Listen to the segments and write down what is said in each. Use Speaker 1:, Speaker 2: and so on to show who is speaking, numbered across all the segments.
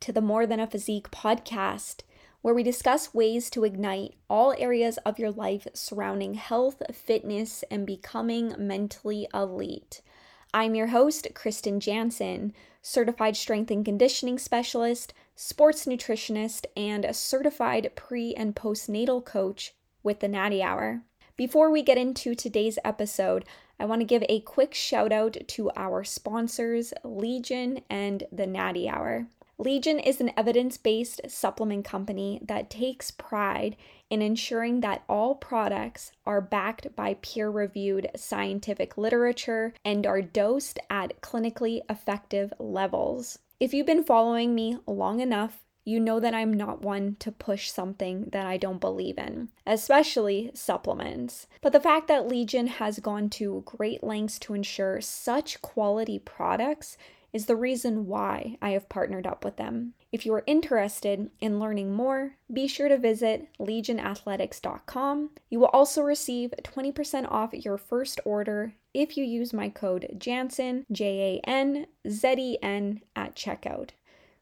Speaker 1: to the More Than a Physique podcast, where we discuss ways to ignite all areas of your life surrounding health, fitness, and becoming mentally elite. I'm your host, Krysten Janzen, certified strength and conditioning specialist, sports nutritionist, and a certified pre and postnatal coach with the Natty Hour. Before we get into today's episode, I want to give a quick shout out to our sponsors, Legion and the Natty Hour. Legion is an evidence based supplement company that takes pride in ensuring that all products are backed by peer reviewed scientific literature and are dosed at clinically effective levels. If you've been following me long enough, you know that I'm not one to push something that I don't believe in, especially supplements. But the fact that Legion has gone to great lengths to ensure such quality products is the reason why I have partnered up with them. If you are interested in learning more, be sure to visit legionathletics.com. You will also receive 20% off your first order if you use my code JANZEN, J A N Z E N, at checkout.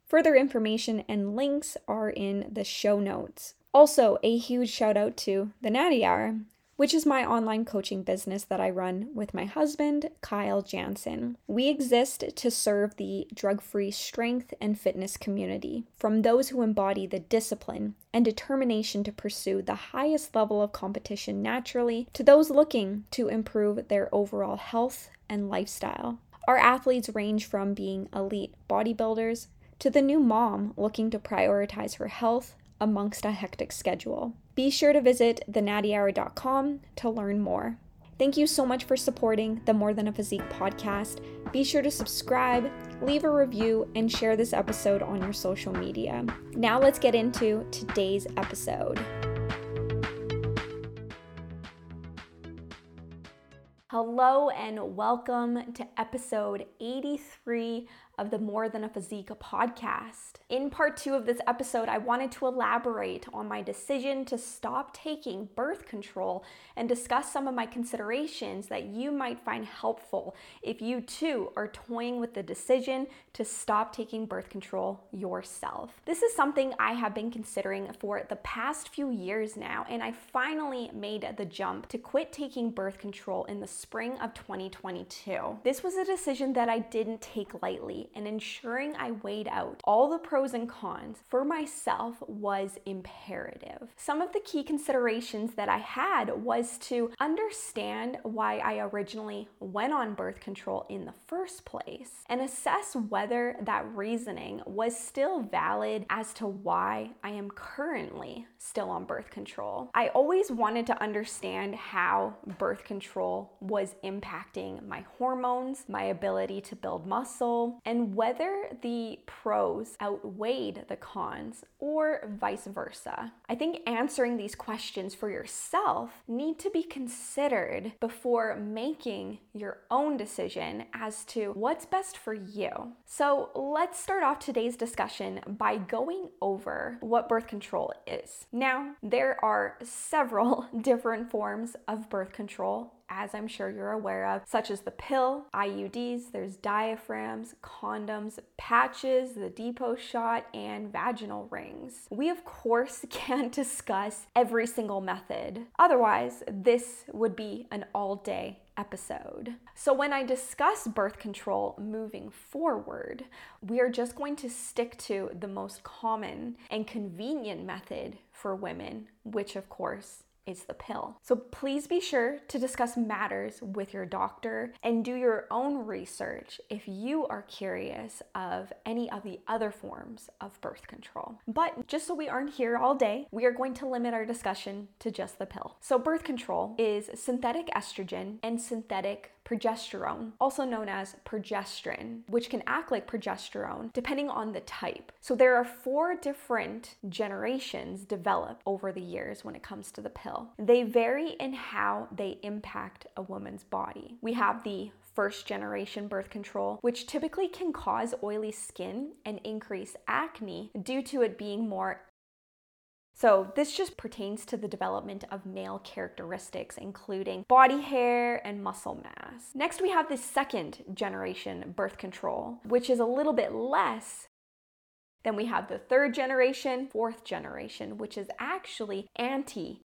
Speaker 1: Further information and links are in the show notes. Also, a huge shout out to the Natty Hour, which is my online coaching business that I run with my husband, Kyle Janzen. We exist to serve the drug free strength and fitness community, from those who embody the discipline and determination to pursue the highest level of competition naturally, to those looking to improve their overall health and lifestyle. Our athletes range from being elite bodybuilders to the new mom looking to prioritize her health amongst a hectic schedule. Be sure to visit thenattyhour.com to learn more. Thank you so much for supporting the More Than a Physique podcast. Be sure to subscribe, leave a review, and share this episode on your social media. Now let's get into today's episode. Hello, and welcome to episode 83 of the More Than a Physique podcast. In part two of this episode, I wanted to elaborate on my decision to stop taking birth control and discuss some of my considerations that you might find helpful if you too are toying with the decision to stop taking birth control yourself. This is something I have been considering for the past few years now, and I finally made the jump to quit taking birth control in the spring of 2022. This was a decision that I didn't take lightly and ensuring I weighed out all the pros and cons for myself was imperative. Some of the key considerations that I had was to understand why I originally went on birth control in the first place and assess whether that reasoning was still valid as to why I am currently still on birth control. I always wanted to understand how birth control was impacting my hormones, my ability to build muscle, and and whether the pros outweighed the cons or vice versa. I think answering these questions for yourself need to be considered before making your own decision as to what's best for you. So, let's start off today's discussion by going over what birth control is. Now, there are several different forms of birth control as I'm sure you're aware of, such as the pill, IUDs, there's diaphragms, condoms, patches, the Depo shot, and vaginal rings. We, of course, can't discuss every single method. Otherwise, this would be an all day episode. So, when I discuss birth control moving forward, we are just going to stick to the most common and convenient method for women, which, of course, is the pill. So please be sure to discuss matters with your doctor and do your own research if you are curious of any of the other forms of birth control. But just so we aren't here all day, we are going to limit our discussion to just the pill. So birth control is synthetic estrogen and synthetic progesterone, also known as progesterone, which can act like progesterone depending on the type. So there are four different generations developed over the years when it comes to the pill. They vary in how they impact a woman's body. We have the first generation birth control, which typically can cause oily skin and increase acne due to it being more so, this just pertains to the development of male characteristics, including body hair and muscle mass. Next, we have the second generation birth control, which is a little bit less. Then we have the third generation, fourth generation, which is actually anti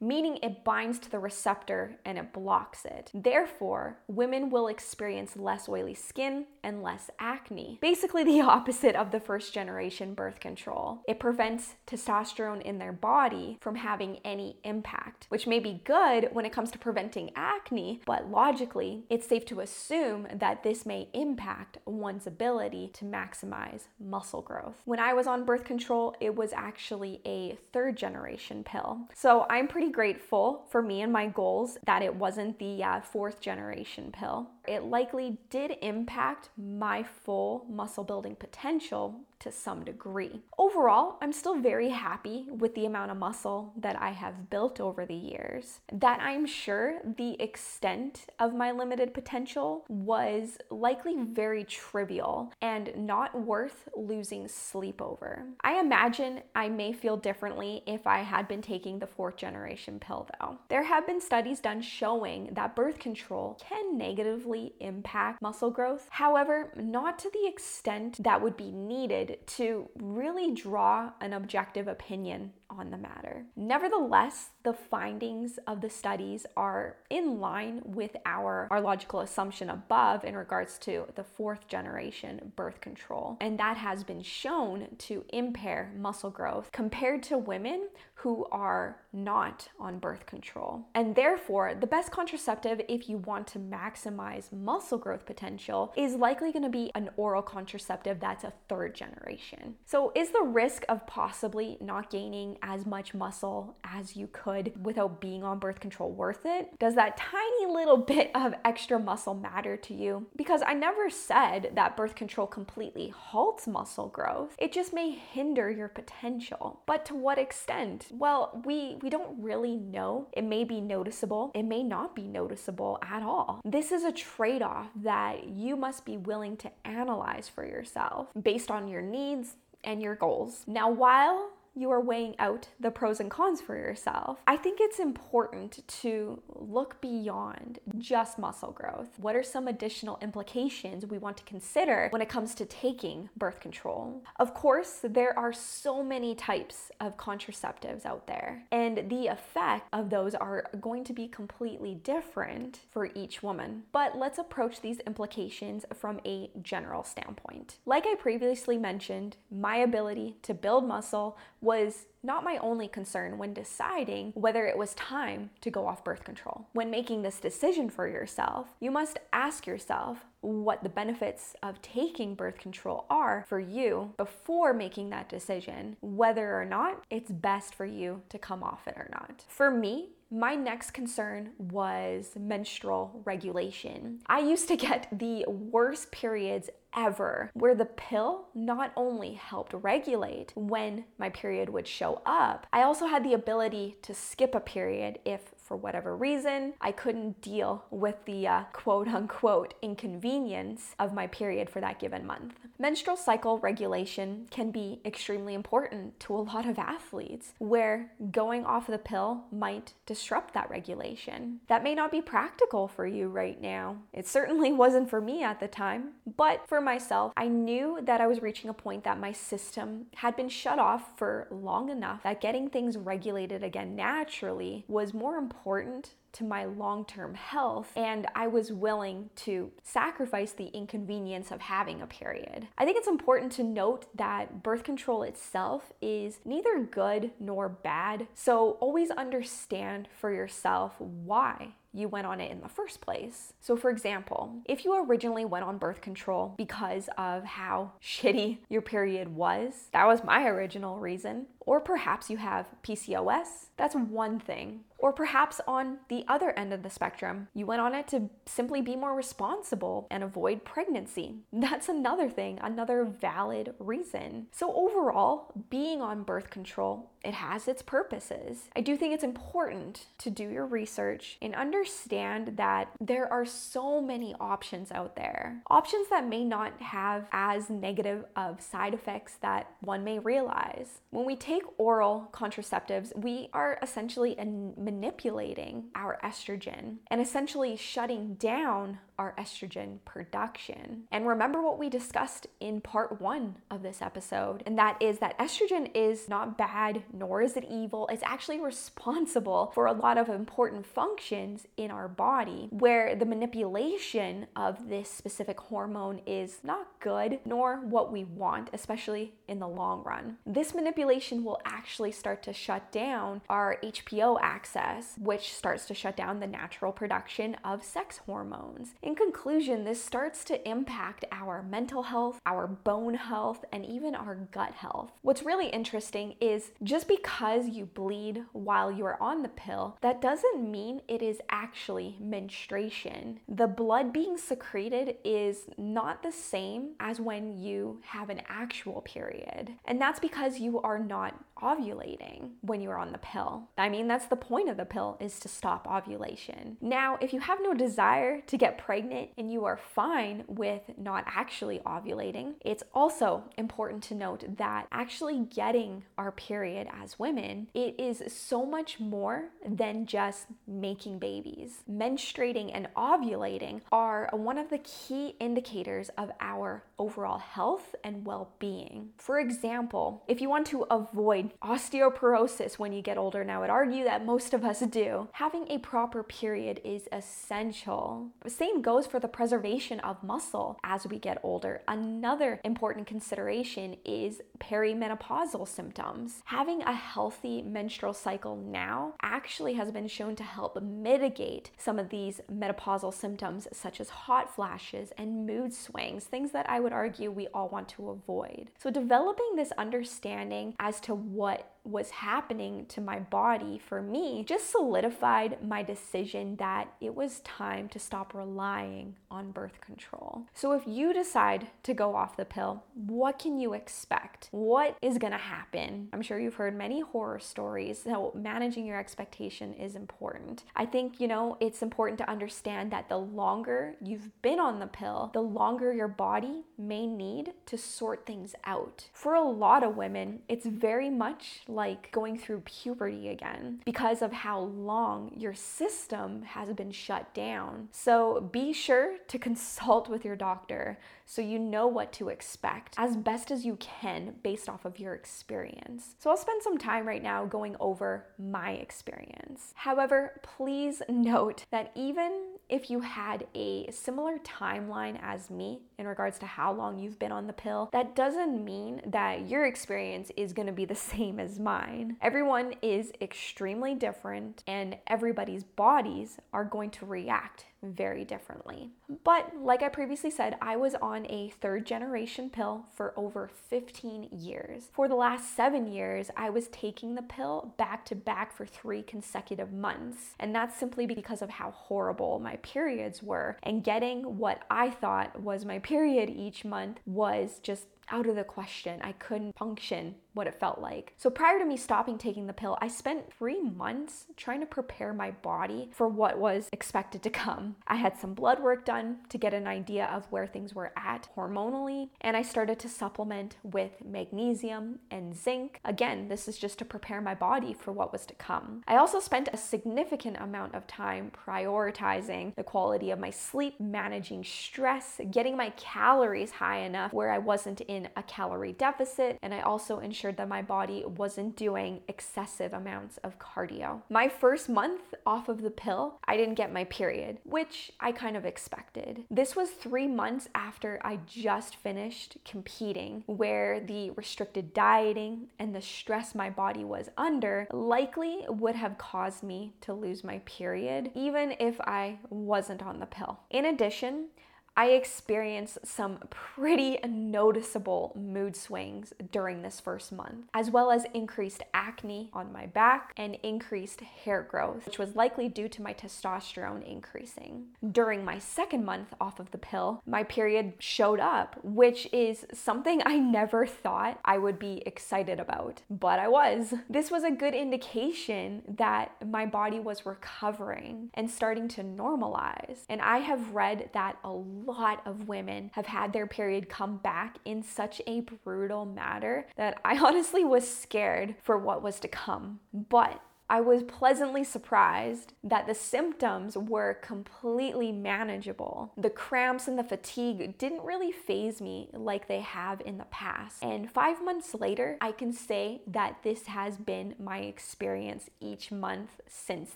Speaker 1: meaning it binds to the receptor and it blocks it. Therefore, women will experience less oily skin and less acne. Basically, the opposite of the first generation birth control. It prevents testosterone in their body from having any impact, which may be good when it comes to preventing acne, but logically, it's safe to assume that this may impact one's ability to maximize muscle growth. When I was on birth control, it was actually a third generation pill. So I'm pretty grateful for me and my goals that it wasn't the uh, fourth generation pill. It likely did impact my full muscle building potential to some degree. Overall, I'm still very happy with the amount of muscle that I have built over the years. That I'm sure the extent of my limited potential was likely very trivial and not worth losing sleep over. I imagine I may feel differently if I had been taking the fourth generation pill though. There have been studies done showing that birth control can negatively impact muscle growth. However, not to the extent that would be needed to really draw an objective opinion on the matter. Nevertheless, the findings of the studies are in line with our, our logical assumption above in regards to the fourth generation birth control. And that has been shown to impair muscle growth compared to women who are not on birth control. And therefore, the best contraceptive if you want to maximize muscle growth potential is likely going to be an oral contraceptive that's a third generation. So, is the risk of possibly not gaining as much muscle as you could without being on birth control worth it? Does that tiny little bit of extra muscle matter to you? Because I never said that birth control completely halts muscle growth, it just may hinder your potential. But to what extent? Well, we, we don't really know. It may be noticeable, it may not be noticeable at all. This is a trade off that you must be willing to analyze for yourself based on your needs and your goals. Now, while you are weighing out the pros and cons for yourself, I think it's important to look beyond just muscle growth. What are some additional implications we want to consider when it comes to taking birth control? Of course, there are so many types of contraceptives out there, and the effect of those are going to be completely different for each woman. But let's approach these implications from a general standpoint. Like I previously mentioned, my ability to build muscle was not my only concern when deciding whether it was time to go off birth control. When making this decision for yourself, you must ask yourself what the benefits of taking birth control are for you before making that decision, whether or not it's best for you to come off it or not. For me, my next concern was menstrual regulation. I used to get the worst periods ever, where the pill not only helped regulate when my period would show up, I also had the ability to skip a period if for whatever reason, I couldn't deal with the uh, quote unquote inconvenience of my period for that given month. Menstrual cycle regulation can be extremely important to a lot of athletes, where going off the pill might disrupt that regulation. That may not be practical for you right now. It certainly wasn't for me at the time, but for myself, I knew that I was reaching a point that my system had been shut off for long enough that getting things regulated again naturally was more important important to my long term health, and I was willing to sacrifice the inconvenience of having a period. I think it's important to note that birth control itself is neither good nor bad, so always understand for yourself why you went on it in the first place. So, for example, if you originally went on birth control because of how shitty your period was, that was my original reason, or perhaps you have PCOS, that's one thing. Or perhaps on the other end of the spectrum, you went on it to simply be more responsible and avoid pregnancy. That's another thing, another valid reason. So, overall, being on birth control it has its purposes. I do think it's important to do your research and understand that there are so many options out there. Options that may not have as negative of side effects that one may realize. When we take oral contraceptives, we are essentially manipulating our estrogen and essentially shutting down our estrogen production. And remember what we discussed in part one of this episode, and that is that estrogen is not bad, nor is it evil. It's actually responsible for a lot of important functions in our body, where the manipulation of this specific hormone is not good, nor what we want, especially in the long run. This manipulation will actually start to shut down our HPO axis, which starts to shut down the natural production of sex hormones. In conclusion, this starts to impact our mental health, our bone health, and even our gut health. What's really interesting is just because you bleed while you're on the pill, that doesn't mean it is actually menstruation. The blood being secreted is not the same as when you have an actual period. And that's because you are not ovulating when you're on the pill. I mean, that's the point of the pill is to stop ovulation. Now, if you have no desire to get pregnant and you are fine with not actually ovulating, it's also important to note that actually getting our period as women, it is so much more than just making babies. Menstruating and ovulating are one of the key indicators of our overall health and well-being. For example, if you want to avoid osteoporosis when you get older. Now, I would argue that most of us do. Having a proper period is essential. Same goes for the preservation of muscle as we get older. Another important consideration is perimenopausal symptoms. Having a healthy menstrual cycle now actually has been shown to help mitigate some of these menopausal symptoms, such as hot flashes and mood swings, things that I would argue we all want to avoid. So, developing this understanding as to what was happening to my body for me just solidified my decision that it was time to stop relying on birth control. So, if you decide to go off the pill, what can you expect? What is gonna happen? I'm sure you've heard many horror stories, so managing your expectation is important. I think, you know, it's important to understand that the longer you've been on the pill, the longer your body may need to sort things out. For a lot of women, it's very much like going through puberty again because of how long your system has been shut down. So be sure to consult with your doctor so you know what to expect as best as you can based off of your experience. So I'll spend some time right now going over my experience. However, please note that even if you had a similar timeline as me in regards to how long you've been on the pill, that doesn't mean that your experience is going to be the same as mine. Everyone is extremely different, and everybody's bodies are going to react very differently. But like I previously said, I was on a third generation pill for over 15 years. For the last seven years, I was taking the pill back to back for three consecutive months. And that's simply because of how horrible my periods were. And getting what I thought was my period each month was just out of the question. I couldn't function what it felt like. So prior to me stopping taking the pill, I spent three months trying to prepare my body for what was expected to come. I had some blood work done to get an idea of where things were at hormonally, and I started to supplement with magnesium and zinc. Again, this is just to prepare my body for what was to come. I also spent a significant amount of time prioritizing the quality of my sleep, managing stress, getting my calories high enough where I wasn't in a calorie deficit, and I also ensured that my body wasn't doing excessive amounts of cardio. My first month off of the pill, I didn't get my period, which I kind of expected. This was three months after I just finished competing, where the restricted dieting and the stress my body was under likely would have caused me to lose my period, even if I wasn't on the pill. In addition, I experienced some pretty noticeable mood swings during this first month, as well as increased acne on my back and increased hair growth, which was likely due to my testosterone increasing. During my second month off of the pill, my period showed up, which is something I never thought I would be excited about, but I was. This was a good indication that my body was recovering and starting to normalize. And I have read that a lot of women have had their period come back in such a brutal manner that I honestly was scared for what was to come. But I was pleasantly surprised that the symptoms were completely manageable. The cramps and the fatigue didn't really phase me like they have in the past. And five months later, I can say that this has been my experience each month since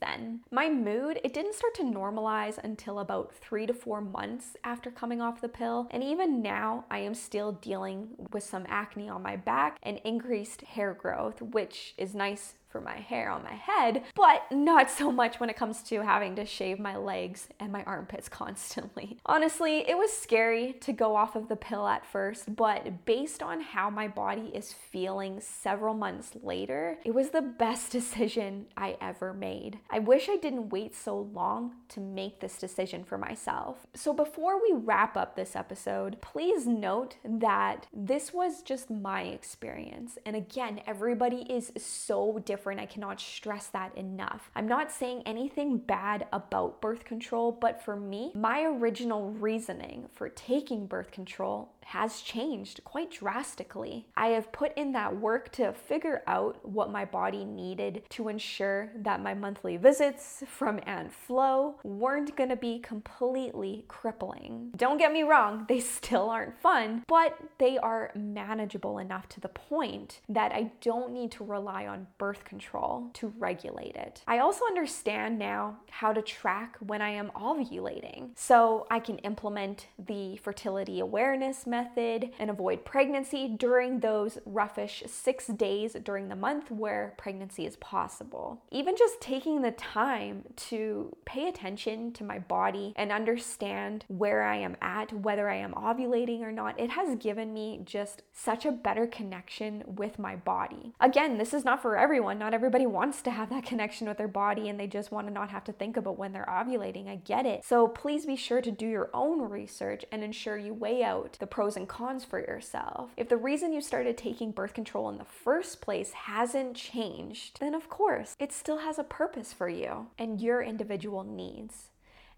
Speaker 1: then. My mood, it didn't start to normalize until about three to four months after coming off the pill. And even now, I am still dealing with some acne on my back and increased hair growth, which is nice for my hair on my head, but not so much when it comes to having to shave my legs and my armpits constantly. Honestly, it was scary to go off of the pill at first, but based on how my body is feeling several months later, it was the best decision I ever made. I wish I didn't wait so long to make this decision for myself. So before we wrap up this episode, please note that this was just my experience. And again, everybody is so different different. I cannot stress that enough. I'm not saying anything bad about birth control, but for me, my original reasoning for taking birth control has changed quite drastically. I have put in that work to figure out what my body needed to ensure that my monthly visits from Aunt Flo weren't gonna be completely crippling. Don't get me wrong, they still aren't fun, but they are manageable enough to the point that I don't need to rely on birth control to regulate it. I also understand now how to track when I am ovulating, so I can implement the fertility awareness method and avoid pregnancy during those roughish six days during the month where pregnancy is possible. Even just taking the time to pay attention to my body and understand where I am at, whether I am ovulating or not, it has given me just such a better connection with my body. Again, this is not for everyone. Not everybody wants to have that connection with their body and they just want to not have to think about when they're ovulating. I get it. So please be sure to do your own research and ensure you weigh out the pros pros and cons for yourself. If the reason you started taking birth control in the first place hasn't changed, then of course it still has a purpose for you and your individual needs.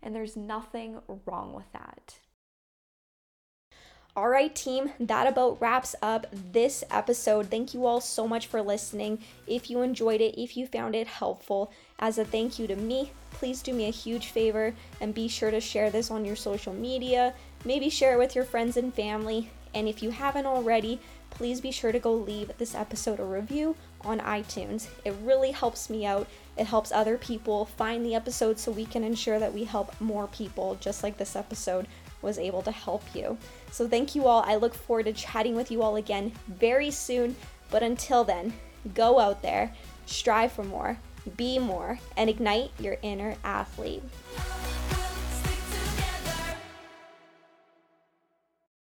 Speaker 1: And there's nothing wrong with that. All right, team, that about wraps up this episode. Thank you all so much for listening. If you enjoyed it, if you found it helpful, as a thank you to me, please do me a huge favor and be sure to share this on your social media. Maybe share it with your friends and family. And if you haven't already, please be sure to go leave this episode a review on iTunes. It really helps me out. It helps other people find the episode so we can ensure that we help more people, just like this episode was able to help you. So, thank you all. I look forward to chatting with you all again very soon. But until then, go out there, strive for more, be more, and ignite your inner athlete.